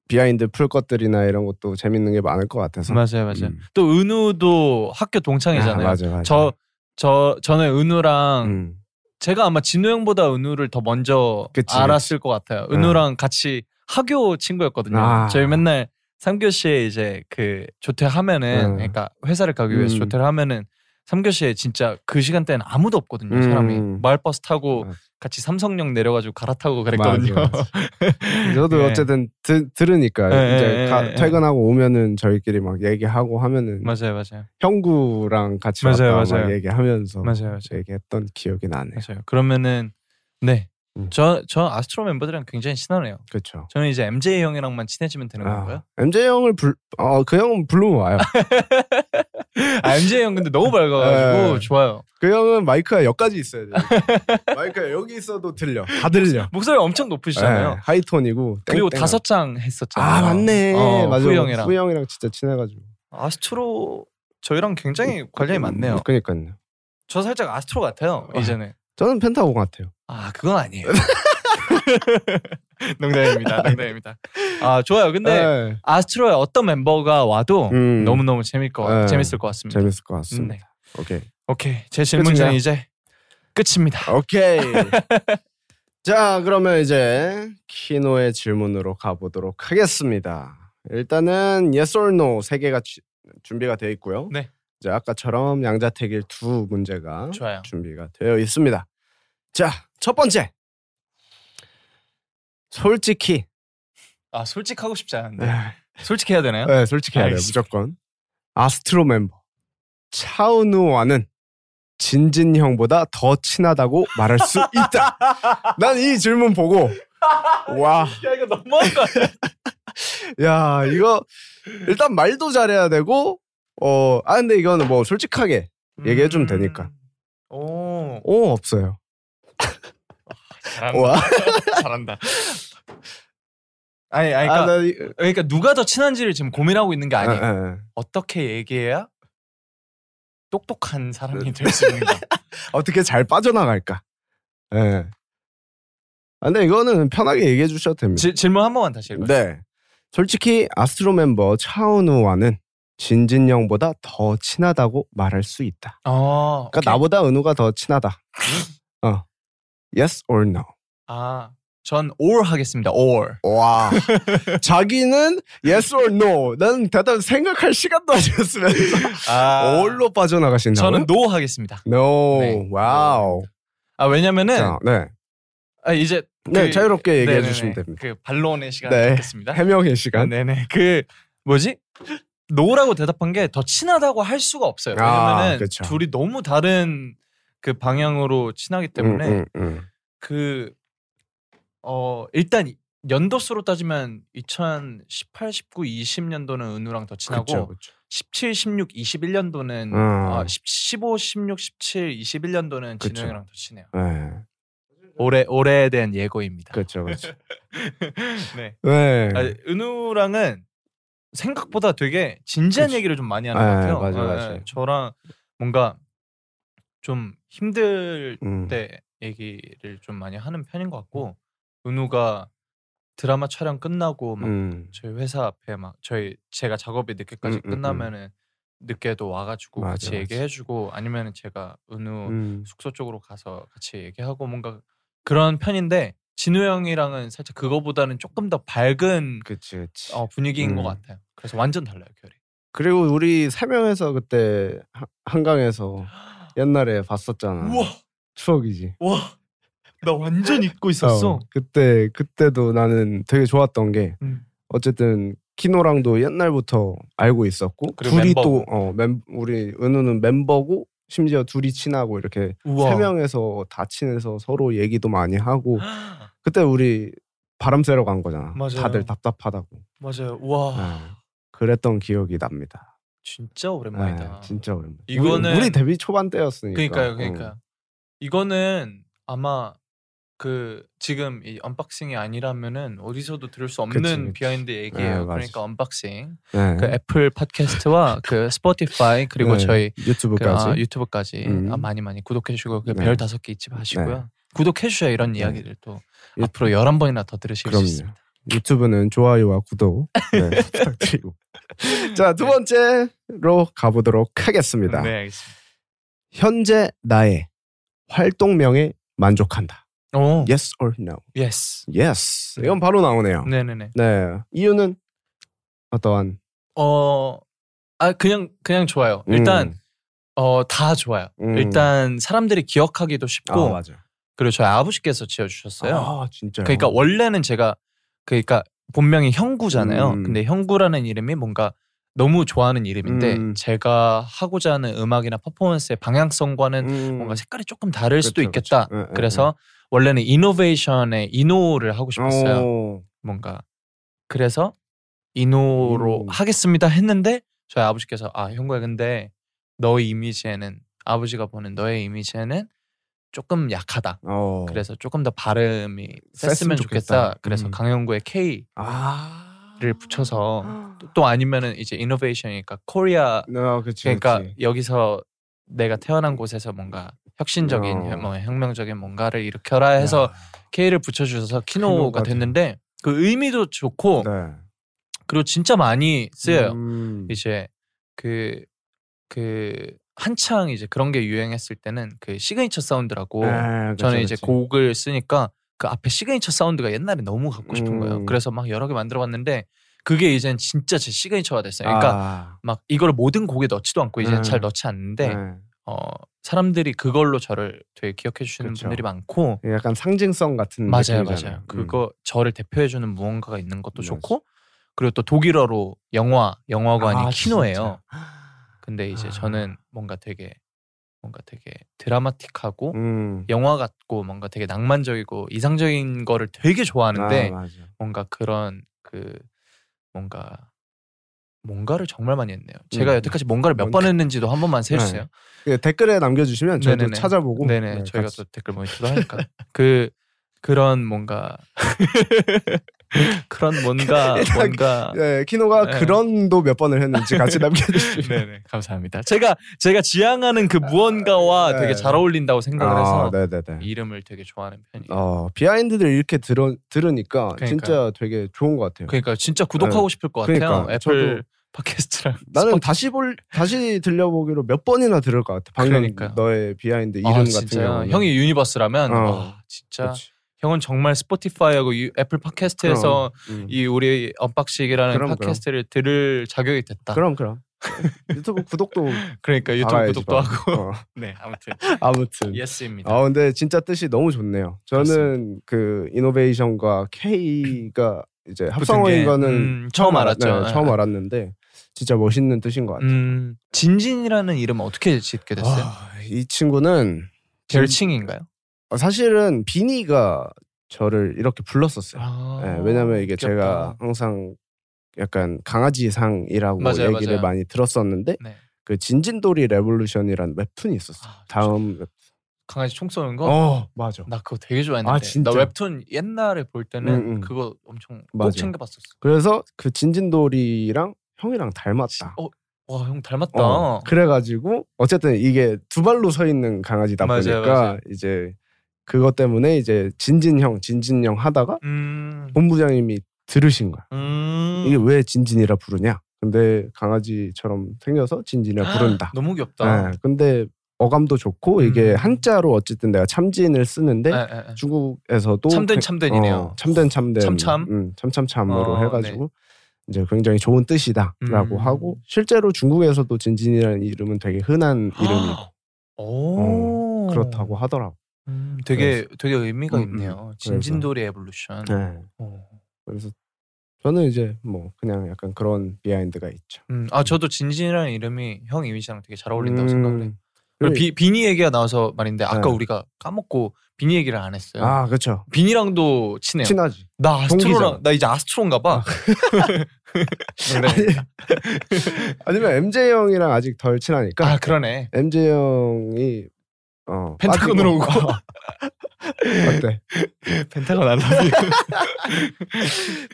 behind 풀 것들이나 이런 것도 재밌는 게 많을 것 같아서. 맞아요, 맞아요. 음. 또 은우도 학교 동창이잖아요. 아, 맞아, 맞아. 저, 저, 저는 은우랑 음. 제가 아마 진우 형보다 은우를 더 먼저 그치, 알았을 것 같아요. 은우랑 같이 학교 친구였거든요. 아. 저희 맨날 3교시에 이제 그 조퇴하면은 음. 그러니까 회사를 가기 위해서 음. 조퇴를 하면은 3교시에 진짜 그 시간대는 아무도 없거든요. 음. 사람이 마을 버스 타고 맞아. 같이 삼성역 내려가지고 갈아타고 그랬거든요. 맞아, 맞아. 저도 네. 어쨌든 드, 들으니까 네, 이제 네, 가-. 퇴근하고 오면은 저희끼리 막 얘기하고 하면은 맞아요, 맞아요, 형구랑 같이 맞아요, 맞아요. 막 얘기하면서 맞아요, 맞아요. 얘기했던 기억이 나네요. 맞아요. 그러면은 네, 음. 저저 아스트로 멤버들이랑 굉장히 친하네요. 그렇죠. 저는 이제 MJ 형이랑만 친해지면 되는 건가요? MJ 형을 불, 어, 그 형은 부르면 와요. 아, MJ 형 근데 너무 밝아가지고 네. 좋아요. 그 형은 마이크가 여기까지 있어야 돼. 마이크가 여기 있어도 들려. 다 들려. 목소리 엄청 높으시잖아요. 네, 하이톤이고. 그리고. 다섯 장 했었잖아요. 아 맞네. 어, 맞아. 후이 형이랑 후이 형이랑 진짜 친해가지고. 아스트로 저희랑 굉장히 관련이 많네요. 그러니까요. 저 살짝 아스트로 같아요. 아. 이제는. 저는 펜타곤 같아요. 아 그건 아니에요. 농담입니다. 농담입니다. 아 좋아요. 근데 네. 아스트로에 어떤 멤버가 와도 음. 너무 너무 재밌 거 네. 재밌을 것 같습니다. 재밌을 것 같습니다. 네. 오케이. 오케이 제 질문은? 이제 끝입니다. 오케이. 자, 그러면 이제 키노의 질문으로 가보도록 하겠습니다. 일단은 yes or no 세 개가 주- 준비가 되어 있고요. 네. 이제 아까처럼 양자택일 두 문제가 좋아요. 준비가 되어 있습니다. 자, 첫 번째. 솔직히 아 솔직하고 싶지 않은데 네, 솔직해야 되나요? 네 솔직해야 돼요. 무조건 아스트로 member 차은우와는 진진 형보다 더 친하다고 말할 수 있다. 난 이 질문 보고 와, 야 이거 너무한 거 아니야? 야 이거 일단 말도 잘해야 되고 어, 아 근데 이거는 뭐 솔직하게 얘기해 주면 되니까. 음. 오오 없어요. 잘한다. 와, 잘한다. 아니, 아니 아, 그러니까, 나 이, 그러니까 누가 더 친한지를 지금 고민하고 있는 게 아, 아니에요. 아, 아. 어떻게 얘기해야 똑똑한 사람이 될 수 있는가? 어떻게 잘 빠져나갈까? 예. 아, 근데 이거는 편하게 얘기해 주셔도 됩니다. 지- 질문 한 번만 다시 읽어요. 네. 솔직히 아스트로 멤버 차은우와는 진진 형보다 더 친하다고 말할 수 있다. 어, 그러니까 오케이. 나보다 은우가 더 친하다. 어. Yes or no? 아, 전 or 하겠습니다. or. 와. 자기는 yes or no. 난 대답 생각할 시간도 안 줬으면서 아, or로 빠져나가신다고요? 저는 no 하겠습니다. no. 네. 와우. 아 왜냐면은 자, 네. 아, 이제 네, 그- 자유롭게 얘기해 네네네. 주시면 됩니다. 그 반론의 시간 네. 갖겠습니다. 해명의 시간. 네 네. 그 뭐지? no라고 대답한 게 더 친하다고 할 수가 없어요. 아, 왜냐면은 그쵸. 둘이 너무 다른 그 방향으로 친하기 때문에 음, 음, 음. 그 어, 일단 연도수로 따지면 2018, 19, 20년도는 은우랑 더 친하고 그쵸, 그쵸. 17, 16, 21년도는 음. 아, 15, 16, 17, 21년도는 그쵸. 진우 형이랑 더 친해요. 네. 올해 올해에 대한 예고입니다. 그렇죠, 그렇죠. 네. 네. 아, 은우랑은 생각보다 되게 진지한 그치. 얘기를 좀 많이 하는 네, 것 같아요. 맞아요, 네, 맞아요. 저랑 뭔가 좀 힘들 음. 때 얘기를 좀 많이 하는 편인 것 같고 은우가 드라마 촬영 끝나고 막 음. 저희 회사 앞에 막 저희 제가 작업이 늦게까지 음, 음, 음. 끝나면은 늦게도 와가지고 맞아, 같이 맞아. 얘기해주고 아니면은 제가 은우 음. 숙소 쪽으로 가서 같이 얘기하고 뭔가 그런 편인데 진우 형이랑은 살짝 그거보다는 조금 더 밝은 그치, 그치. 어, 분위기인 음. 것 같아요. 그래서 완전 달라요 결이. 그리고 우리 세 명에서 그때 하- 한강에서 옛날에 봤었잖아. 추억이지. 와, 나 완전 잊고 있었어. 어, 그때 그때도 나는 되게 좋았던 게 음. 어쨌든 키노랑도 옛날부터 알고 있었고 둘이 멤버고. 또 어, 멤, 우리 은우는 멤버고 심지어 둘이 친하고 이렇게 우와. 세 명에서 다 친해서 서로 얘기도 많이 하고 그때 우리 바람 쐬러 간 거잖아. 맞아요. 다들 답답하다고. 맞아요. 와, 네. 그랬던 기억이 납니다. 진짜 오랜만이다. 네, 진짜 오랜만. 이거는- 우리, 우리 데뷔 초반 때였으니까. 그러니까요, 어. 그러니까 이거는 아마 그 지금 이 언박싱이 아니라면은 어디서도 들을 수 없는 그치, 그치. behind 네, 얘기예요. 맞아. 그러니까 언박싱. 네. 그 애플 팟캐스트와 그 스포티파이 그리고 네, 저희 그, 유튜브까지. 아, 유튜브까지 음. 아, 많이 많이 구독해 주시고 그 네. 별 다섯 개 잊지 마시고요. 구독해 주셔야 이런 네. 이야기를 또 유- 앞으로 열한 번이나 더 들으실 수 그럼요. 있습니다. 유튜브는 좋아요와 구독 네, 부탁드리고. 자, 두 번째로 가보도록 하겠습니다. 네, 알겠습니다. 현재 나의 활동명에 만족한다. 오, Yes or no? yes. Yes. 이건 바로 나오네요. 네, 네, 네. 네. 이유는 어떠한? 어, 아 그냥 그냥 좋아요. 일단 음. 어다 좋아요. 음. 일단 사람들이 기억하기도 쉽고 아, 맞아. 그리고 저희 아버지께서 지어주셨어요. 아, 진짜. 그러니까 원래는 제가 그러니까 본명이 형구잖아요. 음. 근데 형구라는 이름이 뭔가 너무 좋아하는 이름인데 음. 제가 하고자 하는 음악이나 퍼포먼스의 방향성과는 음. 뭔가 색깔이 조금 다를 수도 그쵸, 있겠다. 그쵸. 예, 예, 그래서 원래는 이노베이션의 이노를 하고 싶었어요. 오. 뭔가 그래서 이노로 음. 하겠습니다 했는데 저희 아버지께서 아 형구야 근데 너의 이미지에는 아버지가 보는 너의 이미지에는 조금 약하다. 어. 그래서 조금 더 발음이 셌으면 좋겠다. 좋겠다. 그래서 음. 강영구의 K를 아. 붙여서 또, 또 아니면은 이제 이노베이션이니까 코리아 아, 그치, 그러니까 그치. 여기서 내가 태어난 곳에서 뭔가 혁신적인 어. 뭐 혁명적인 뭔가를 일으켜라 해서 야. K를 붙여주셔서 키노가 됐는데 그 의미도 좋고 네. 그리고 진짜 많이 쓰여요. 음. 이제 그그 한창 이제 그런 게 유행했을 때는 그 signature sound라고 아, 그쵸, 저는 이제 그쵸. 곡을 쓰니까 그 앞에 signature sound가 옛날에 너무 갖고 싶은 음. 거예요. 그래서 막 여러 개 만들어봤는데 그게 이젠 진짜 제 signature가 됐어요. 그러니까 아. 막 이거를 모든 곡에 넣지도 않고 이제 네. 잘 넣지 않는데 네. 어 사람들이 그걸로 저를 되게 기억해 주시는 그쵸. 분들이 많고 약간 상징성 같은 맞아요, 느낌이잖아요. 맞아요. 음. 그거 저를 대표해 주는 무언가가 있는 것도 맞아. 좋고 그리고 또 독일어로 영화 영화관이 아, 키노예요. 진짜. 근데 이제 아. 저는 뭔가 되게 뭔가 되게 드라마틱하고 음. 영화 같고 뭔가 되게 낭만적이고 이상적인 거를 되게 좋아하는데 아. 뭔가 그런 그 뭔가 뭔가를 정말 많이 했네요. 제가 음. 여태까지 뭔가를 몇번 뭔가- 했는지도 한 번만 세주세요. 그 댓글에 남겨주시면 저도 네네네. 찾아보고 네네 네, 저희가 같이- 또 댓글 모니터도 하니까 그 그런 뭔가 그런 뭔가 뭔가 네, 키노가 네. 그런도 몇 번을 했는지 같이 남겨주시면 네네 감사합니다. 제가 제가 지향하는 그 무언가와 네. 되게 잘 어울린다고 생각을 해서 아, 네네네. 이름을 되게 좋아하는 편이에요. 어 behind들 이렇게 들어 들으니까 그러니까요. 진짜 되게 좋은 것 같아요. 그러니까 진짜 구독하고 싶을 것 같아요. 그러니까, 애플 저도 팟캐스트랑 나는 다시 볼 다시 들려보기로 몇 번이나 들을 것 같아. 방금 그러니까요. 너의 behind 이름 아, 같은? 경우는 형이 Universe라면 어. 와 진짜 그치. 형은 정말 Spotify하고 유- 애플 팟캐스트에서 그럼, 음. 이 우리 unboxing이라는 그럼, 그럼. 팟캐스트를 들을 자격이 됐다. 그럼 그럼 유튜브 구독도 그러니까 유튜브 알아야지, 구독도 뭐. 하고. 어, 네 아무튼 아무튼 yes입니다. 아 근데 진짜 뜻이 너무 좋네요. 저는 그렇습니다. 그 이노베이션과 K가 이제 합성어인 게, 거는 음, 처음 알았- 알았죠. 네, 처음 네. 알았는데 진짜 멋있는 뜻인 것 같아요. 음, 진진이라는 이름 어떻게 짓게 됐어요? 아, 이 친구는 진- 별칭인가요? 어, 사실은 비니가 저를 이렇게 불렀었어요. 아, 네, 왜냐면 이게 귀엽다. 제가 항상 약간 강아지 상이라고 맞아요, 얘기를 맞아요. 많이 들었었는데 네. 그 진진돌이 evolution이라는 웹툰이 있었어요. 아, 다음 웹... 강아지 총 쏘는 거? 어 맞아. 나 그거 되게 좋아했는데 아? 나 웹툰 옛날에 볼 때는 음, 음. 그거 엄청 꼭 맞아. 챙겨봤었어. 그래서 그 진진돌이랑 형이랑 닮았다. 어, 와 형 닮았다. 어, 그래가지고 어쨌든 이게 두 발로 서 있는 강아지다 맞아요, 보니까 맞아요. 이제 그것 때문에 이제 진진형 진진형 하다가 음, 본부장님이 들으신 거야. 음. 이게 왜 진진이라 부르냐? 근데 강아지처럼 생겨서 진진이라 부른다. 너무 귀엽다. 네, 근데 어감도 좋고 이게 음. 한자로 어쨌든 내가 참진을 쓰는데 네, 네, 네. 중국에서도 참된 그- 참된이네요. 어, 참된 참된 참참? 음, 참참참으로 어, 해가지고 이제 굉장히 좋은 뜻이다라고 음. 하고 실제로 중국에서도 진진이라는 이름은 되게 흔한 이름이고 오, 그렇다고 하더라고. 음, 되게 되게 의미가 음, 음. 있네요. 그래서. 진진돌이 evolution. 네. 어. 그래서 저는 이제 뭐 그냥 약간 그런 behind가 있죠. 음, 아 저도 진진이라는 이름이 형 이미지랑 되게 잘 어울린다고 음, 생각을 해요. 그리고 비, 비니 얘기가 나와서 말인데 아까 네. 우리가 까먹고 비니 얘기를 안 했어요. 아 그렇죠. 비니랑도 친해요. 친하지. 나. 아스트로랑 나 이제 아스트로인가 봐. 농담입니다. 아니면 MJ 형이랑 아직 덜 친하니까 아 그러네. MJ 형이 어, 펜타곤으로. 오고. 어때? 펜타곤 알라뷰.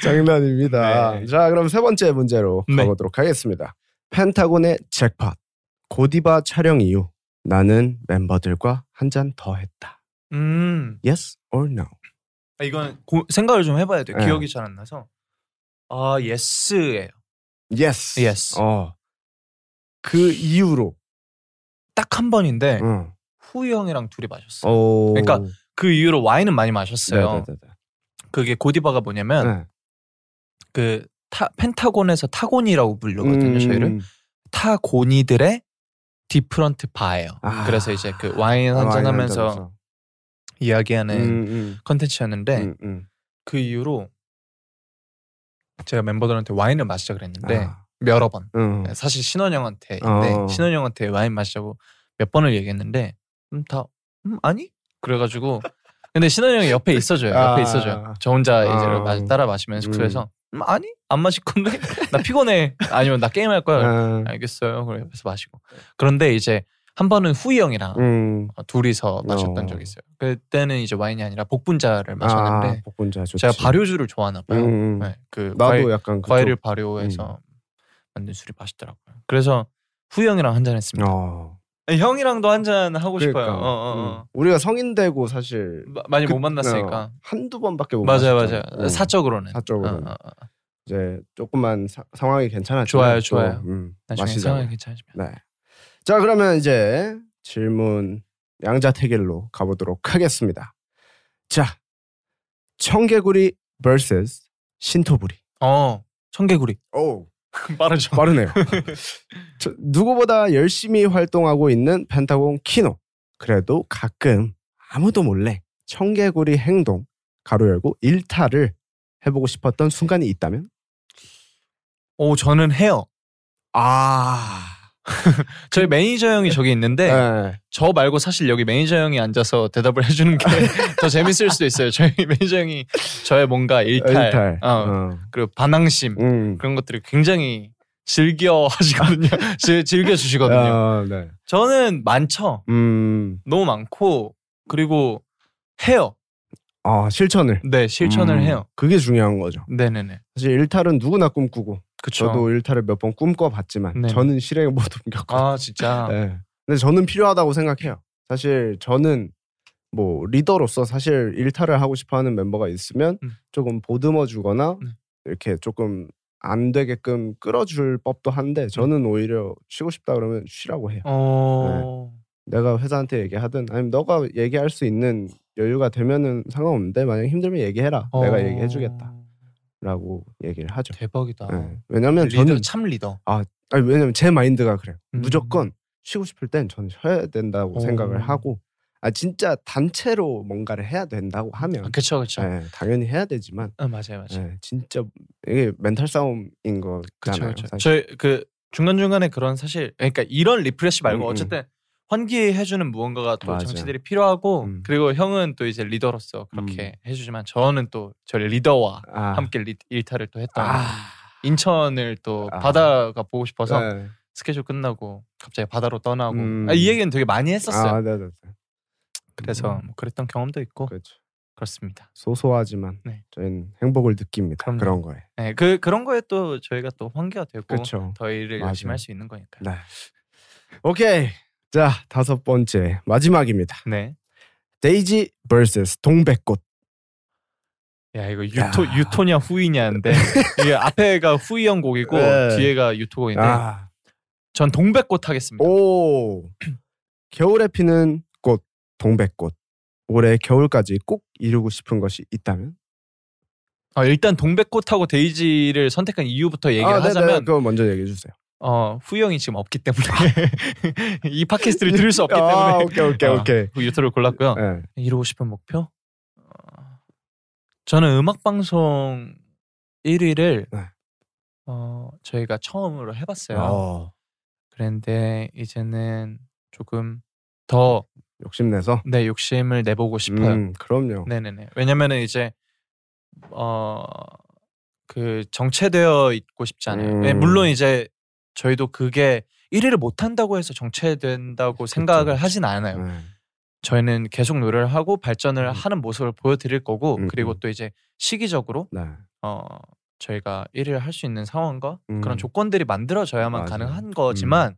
장난입니다. 네. 자, 그럼 세 번째 문제로 네. 가보도록 하겠습니다. 펜타곤의 잭팟. 고디바 촬영 이후 나는 멤버들과 한 잔 더 했다. 음, Yes or no? 아, 이건 고, 생각을 좀 해봐야 돼. 요 네. 기억이 잘 안 나서. 아 yes예요. Yes. Yes. 어. 그 이후로. 딱 한 번인데 어. 후이 형이랑 둘이 마셨어. 요 어. 그러니까 그 이후로 와인은 많이 마셨어요. 네네네. 그게 고디바가 뭐냐면 네. 그 타, 펜타곤에서 타곤이라고 부르거든요. 음, 저희를 타고니들의 different 바예요. 아. 그래서 이제 그 와인 아, 한잔 하면서. 이야기하는 음, 음, 컨텐츠였는데 음, 음. 그 이후로 제가 멤버들한테 와인을 마시자 그랬는데 아, 여러 번 음. 사실 신원형한테 어. 신원형한테 와인 마시자고 몇 번을 얘기했는데 음, 다 음, 아니 그래가지고 근데 신원형이 옆에 있어줘요 옆에 아. 있어줘요 저 혼자 이제 아. 마- 따라 마시면 음. 숙소에서 음, 아니 안 마실 건데 나 피곤해 아니면 나 게임 할 거야 아, 알겠어요 그래 옆에서 마시고 그런데 이제 한 번은 후이 형이랑 음. 어, 둘이서 마셨던 어. 적이 있어요 그때는 이제 와인이 아니라 복분자를 마셨는데 아, 복분자 좋지. 제가 발효주를 좋아하나 봐요 음, 음. 네, 그 나도 과일, 약간 그쪽- 과일을 발효해서 만든 술이 맛있더라고요. 그래서 후이 형이랑 한잔 했습니다. 어. 형이랑도 한잔 하고 그러니까, 싶어요. 어, 어, 어. 음. 우리가 성인 되고 사실 마- 많이 그- 못 만났으니까. 어, 한두 번밖에 못 맞아요. 맞아요. 어. 사적으로는. 사적으로는. 어, 어, 어. 이제 조금만 사- 상황이 괜찮아지면 좋아요, 또, 좋아요. 음, 나중에. 상황이 괜찮으시면. 네. 자 그러면 이제 질문 양자택일로 가보도록 하겠습니다. 자 청개구리 vs 신토부리. 어, 청개구리. 오. 빠르죠. 빠르네요. 저, 누구보다 열심히 활동하고 있는 펜타곤 키노. 그래도 가끔 아무도 몰래 청개구리 행동 가로 열고 일탈을 해보고 싶었던 순간이 있다면? 오 저는 해요. 아, 저희 매니저 형이 저기 있는데 네. 저 말고 사실 여기 매니저 형이 앉아서 대답을 해주는 게 더 재밌을 수도 있어요. 저희 매니저 형이 저의 뭔가 일탈, 일탈. 어, 어. 그리고 반항심 음. 그런 것들을 굉장히 즐겨 하시거든요. 즐- 즐겨 주시거든요. 아, 네. 저는 많죠. 음, 너무 많고 그리고 해요. 아 실천을. 네 실천을 음, 해요. 그게 중요한 거죠. 네네네. 사실 일탈은 누구나 꿈꾸고 그쵸. 저도 일탈을 몇 번 꿈꿔봤지만 네. 저는 실행에 못 옮겼고. 아 진짜. 네. 근데 저는 필요하다고 생각해요. 사실 저는 뭐 리더로서 사실 일탈을 하고 싶어하는 멤버가 있으면 음. 조금 보듬어 주거나 네. 이렇게 조금 안 되게끔 끌어줄 법도 한데 저는 오히려 쉬고 싶다 그러면 쉬라고 해요. 어. 내가 회사한테 얘기하든 아니면 너가 얘기할 수 있는 여유가 되면은 상관없는데 만약 힘들면 얘기해라. 어. 내가 얘기해주겠다 라고 얘기를 하죠. 대박이다. 네. 왜냐면 리더 저는 참 리더. 아니, 왜냐면 제 마인드가 그래요. 음. 무조건 쉬고 싶을 땐 저는 쉬어야 된다고 오. 생각을 하고 아 진짜 단체로 뭔가를 해야 된다고 하면 아, 그쵸 그쵸. 예, 당연히 해야 되지만 아, 맞아요 맞아요. 예, 진짜 이게 멘탈 싸움인 거잖아요. 그쵸. 사실. 저희 그 중간 중간에 그런 사실 그러니까 이런 refresh 말고 음, 음. 어쨌든 환기해주는 무언가가 또 맞아. 장치들이 필요하고 음. 그리고 형은 또 이제 리더로서 그렇게 해주지만 저는 또 저희 리더와 아, 함께 리, 일탈을 또 했던 아, 인천을 또 아. 바다가 보고 싶어서 네. 스케줄 끝나고 갑자기 바다로 떠나고 음. 아, 이 얘기는 되게 많이 했었어요. 아, 네, 네, 네. 그래서 뭐 그랬던 경험도 있고 그렇죠. 그렇습니다. 소소하지만 네. 저희는 행복을 느낍니다. 그럼요. 그런 거에. 네, 그 그런 거에 또 저희가 또 환기가 되고 그렇죠. 더 일을 맞아요. 열심히 할 수 있는 거니까. 네. 오케이. 자 다섯 번째 마지막입니다. 네. 데이지 vs 동백꽃. 야 이거 유토 야. 유토냐 후이냐인데 이게 앞에가 후이 형 곡이고 네. 뒤에가 유토 곡인데 아, 전 동백꽃 하겠습니다. 오 겨울에 피는 꽃 동백꽃 올해 겨울까지 꼭 이루고 싶은 것이 있다면 어, 일단 동백꽃하고 데이지를 선택한 이유부터 얘기를 아, 네네. 하자면 그거 먼저 얘기해 주세요. 어, 후이 형이 지금 없기 때문에 이 팟캐스트를 들을 수 없기 때문에 아, 오케이 오케이 어, 오케이. 그 유토를 골랐고요. 네. 이루고 싶은 목표? 어, 저는 음악 방송 1위를 네. 어, 저희가 처음으로 해봤어요. 어, 그런데 이제는 조금 더 욕심내서. 내 욕심을 내보고 싶어요. 음, 그럼요. 네네네. 왜냐면은 이제 어 그 정체되어 있고 싶지 않아요. 음. 네, 물론 이제 저희도 그게 1위를 못 한다고 해서 정체된다고 생각을. 하진 않아요. 네. 저희는 계속 노래를 하고 발전을 음. 하는 모습을 보여드릴 거고 음, 그리고 음. 또 이제 시기적으로 네. 어 저희가 1위를 할 수 있는 상황과 음. 그런 조건들이 만들어져야만 맞아요. 음. 가능한 거지만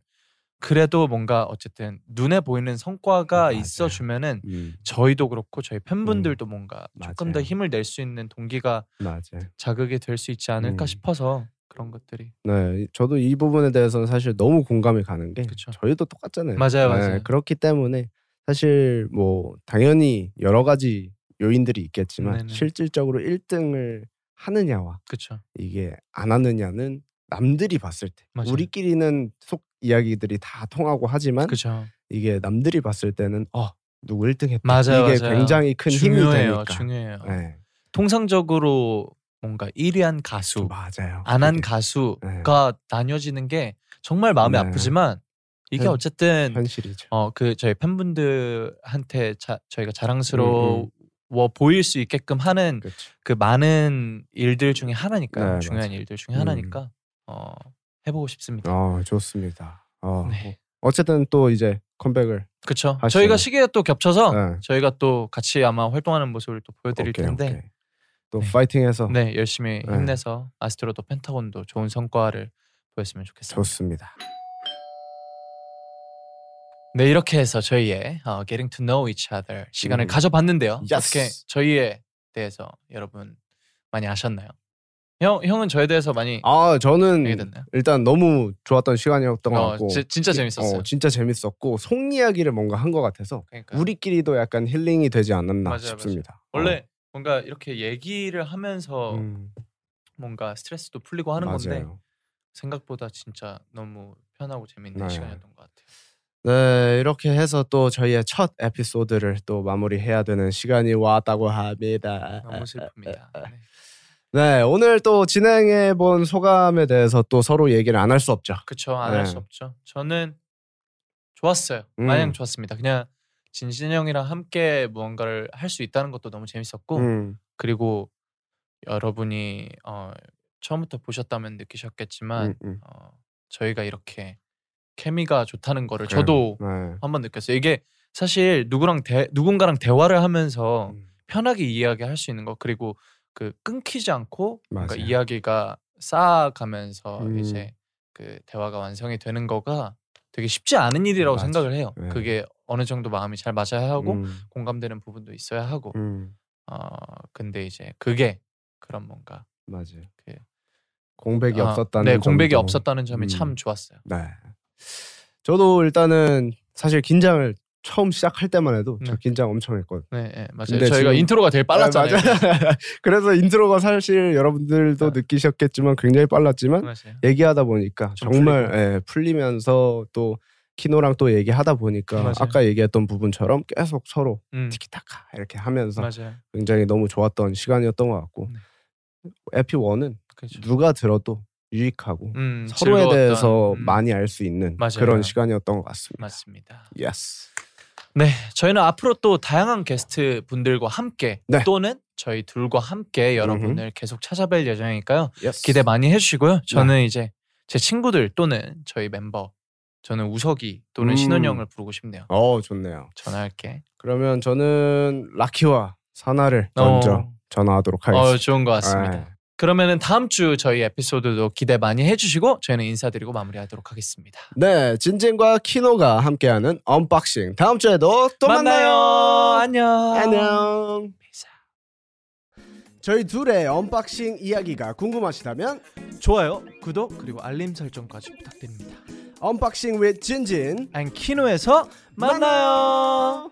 그래도 뭔가 어쨌든 눈에 보이는 성과가 맞아요. 있어 주면은 음, 저희도 그렇고 저희 팬분들도 뭔가 조금 더 맞아요. 힘을 낼 수 있는 동기가 맞아요. 자극이 될 수 있지 않을까 음. 싶어서 그런 것들이 네, 저도 이 부분에 대해서는 사실 너무 공감이 가는 게 그쵸. 저희도 똑같잖아요. 맞아요, 네, 맞아요. 그렇기 때문에 사실 뭐 당연히 여러 가지 요인들이 있겠지만 네네. 실질적으로 1등을 하느냐와 그쵸 이게 안 하느냐는 남들이 봤을 때 맞아요. 우리끼리는 속 이야기들이 다 통하고 하지만 그쵸 이게 남들이 봤을 때는 어 누구 1등 했다 맞아요, 이게 맞아요. 굉장히 큰 힘이 중요해요 되니까 중요해요 네, 통상적으로 뭔가 1위한 가수 맞아요 안 한 가수가 나뉘어지는 게 정말 마음이 네. 아프지만 이게 현- 어쨌든 현실이죠 어 그 저희 팬분들한테 자, 저희가 음, 자랑스러워 보일 수 있게끔 하는 그렇죠. 그 많은 일들 중에 하나니까 네, 중요한 맞아요. 일들 중에 음. 하나니까 어 해보고 싶습니다. 어 좋습니다 어, 네. 어쨌든 또 이제 컴백을 그렇죠. 저희가 시기가 또 겹쳐서 네. 저희가 또 같이 아마 활동하는 모습을 또 보여드릴 오케이, 텐데 오케이. 또 네. 파이팅해서 네 열심히 네. 힘내서 아스트로도 펜타곤도 좋은 성과를 보였으면 좋겠습니다. 좋습니다. 네 이렇게 해서 저희의 어, Getting to Know Each Other 시간을 음. 가져봤는데요. Yes. 어떻게 저희에 대해서 여러분 많이 아셨나요? 형 형은 저에 대해서 많이 아 저는? 일단 너무 좋았던 시간이었던 것 어, 같고 지- 진짜 재밌었어요. 어, 진짜 재밌었고 속 이야기를 뭔가 한 것 같아서 그러니까 우리끼리도 약간 힐링이 되지 않았나 맞아요, 싶습니다. 원래 뭔가 이렇게 얘기를 하면서 어, 음, 뭔가 스트레스도 풀리고 하는 건데 맞아요. 생각보다 진짜 너무 편하고 재밌는 네. 시간이었던 것 같아요. 네, 이렇게 해서 또 저희의 첫 에피소드를 또 마무리해야 되는 시간이 왔다고 합니다. 너무 슬픕니다. 네. 네, 오늘 또 진행해 본 소감에 대해서 또 서로 얘기를 안 할 수 없죠. 그쵸 안할 네. 수 없죠. 저는 좋았어요. 음. 마냥 좋았습니다. 그냥 진진 형이랑 함께 무언가를 할 수 있다는 것도 너무 재밌었고 음, 그리고 여러분이 어, 처음부터 보셨다면 느끼셨겠지만 음, 음. 어, 저희가 이렇게 케미가 좋다는 거를 저도 네. 한번 느꼈어요. 이게 사실 누구랑 대, 누군가랑 대화를 하면서 음, 편하게 이야기할 수 있는 거 그리고 그 끊기지 않고 맞아요. 이야기가 쌓아가면서 음. 이제 그 대화가 완성이 되는 거가 되게 쉽지 않은 일이라고 맞아. 생각을 해요. 네. 그게 어느 정도 마음이 잘 맞아야 하고 음, 공감되는 부분도 있어야 하고 음, 어 근데 이제 그게 그런 뭔가 맞아요. 그- 공백이 아, 없었다는 네 공백이 점도. 없었다는 점이 음. 참 좋았어요. 네. 저도 일단은 사실 긴장을 처음 시작할 때만 해도 저 네. 긴장 엄청 했거든요. 네, 네 맞아요. 근데 저희가 지금- intro가 되게 빨랐잖아요. 네, 맞아요. 그래서 intro가 사실 여러분들도 네. 느끼셨겠지만 굉장히 빨랐지만 맞아요. 얘기하다 보니까 좀 정말 풀리고. 예, 풀리면서 또 키노랑 또 얘기하다 보니까 맞아요. 아까 얘기했던 부분처럼 계속 서로 음, 티키타카 이렇게 하면서 맞아요. 굉장히 너무 좋았던 시간이었던 것 같고 네. 에피 1은 그렇죠. 누가 들어도 유익하고 음, 서로에 즐거웠던, 대해서 음, 많이 알 수 있는 맞아요. 그런 시간이었던 것 같습니다. 맞습니다. Yes. 네, 저희는 앞으로 또 다양한 게스트 분들과 함께 네. 또는 저희 둘과 함께 여러분을 계속 찾아뵐 예정이니까요. Yes. 기대 많이 해주시고요. 저는 네. 이제 제 친구들 또는 저희 멤버 저는 우석이 또는 음. 신원 형을 부르고 싶네요. 어 좋네요. 전화할게. 그러면 저는 라키와 산하를 먼저 어, 전화하도록 어 하겠습니다. 좋은 것 같습니다. 네. 그러면은 다음 주 저희 에피소드도 기대 많이 해주시고 저희는 인사드리고 마무리하도록 하겠습니다. 네, 진진과 키노가 함께하는 unboxing 다음 주에도 또 만나요. 안녕. 안녕. 비사. 저희 둘의 unboxing 이야기가 궁금하시다면 좋아요, 구독 그리고 알림 설정까지 부탁드립니다. unboxing with 진진 and 키노에서 만나요.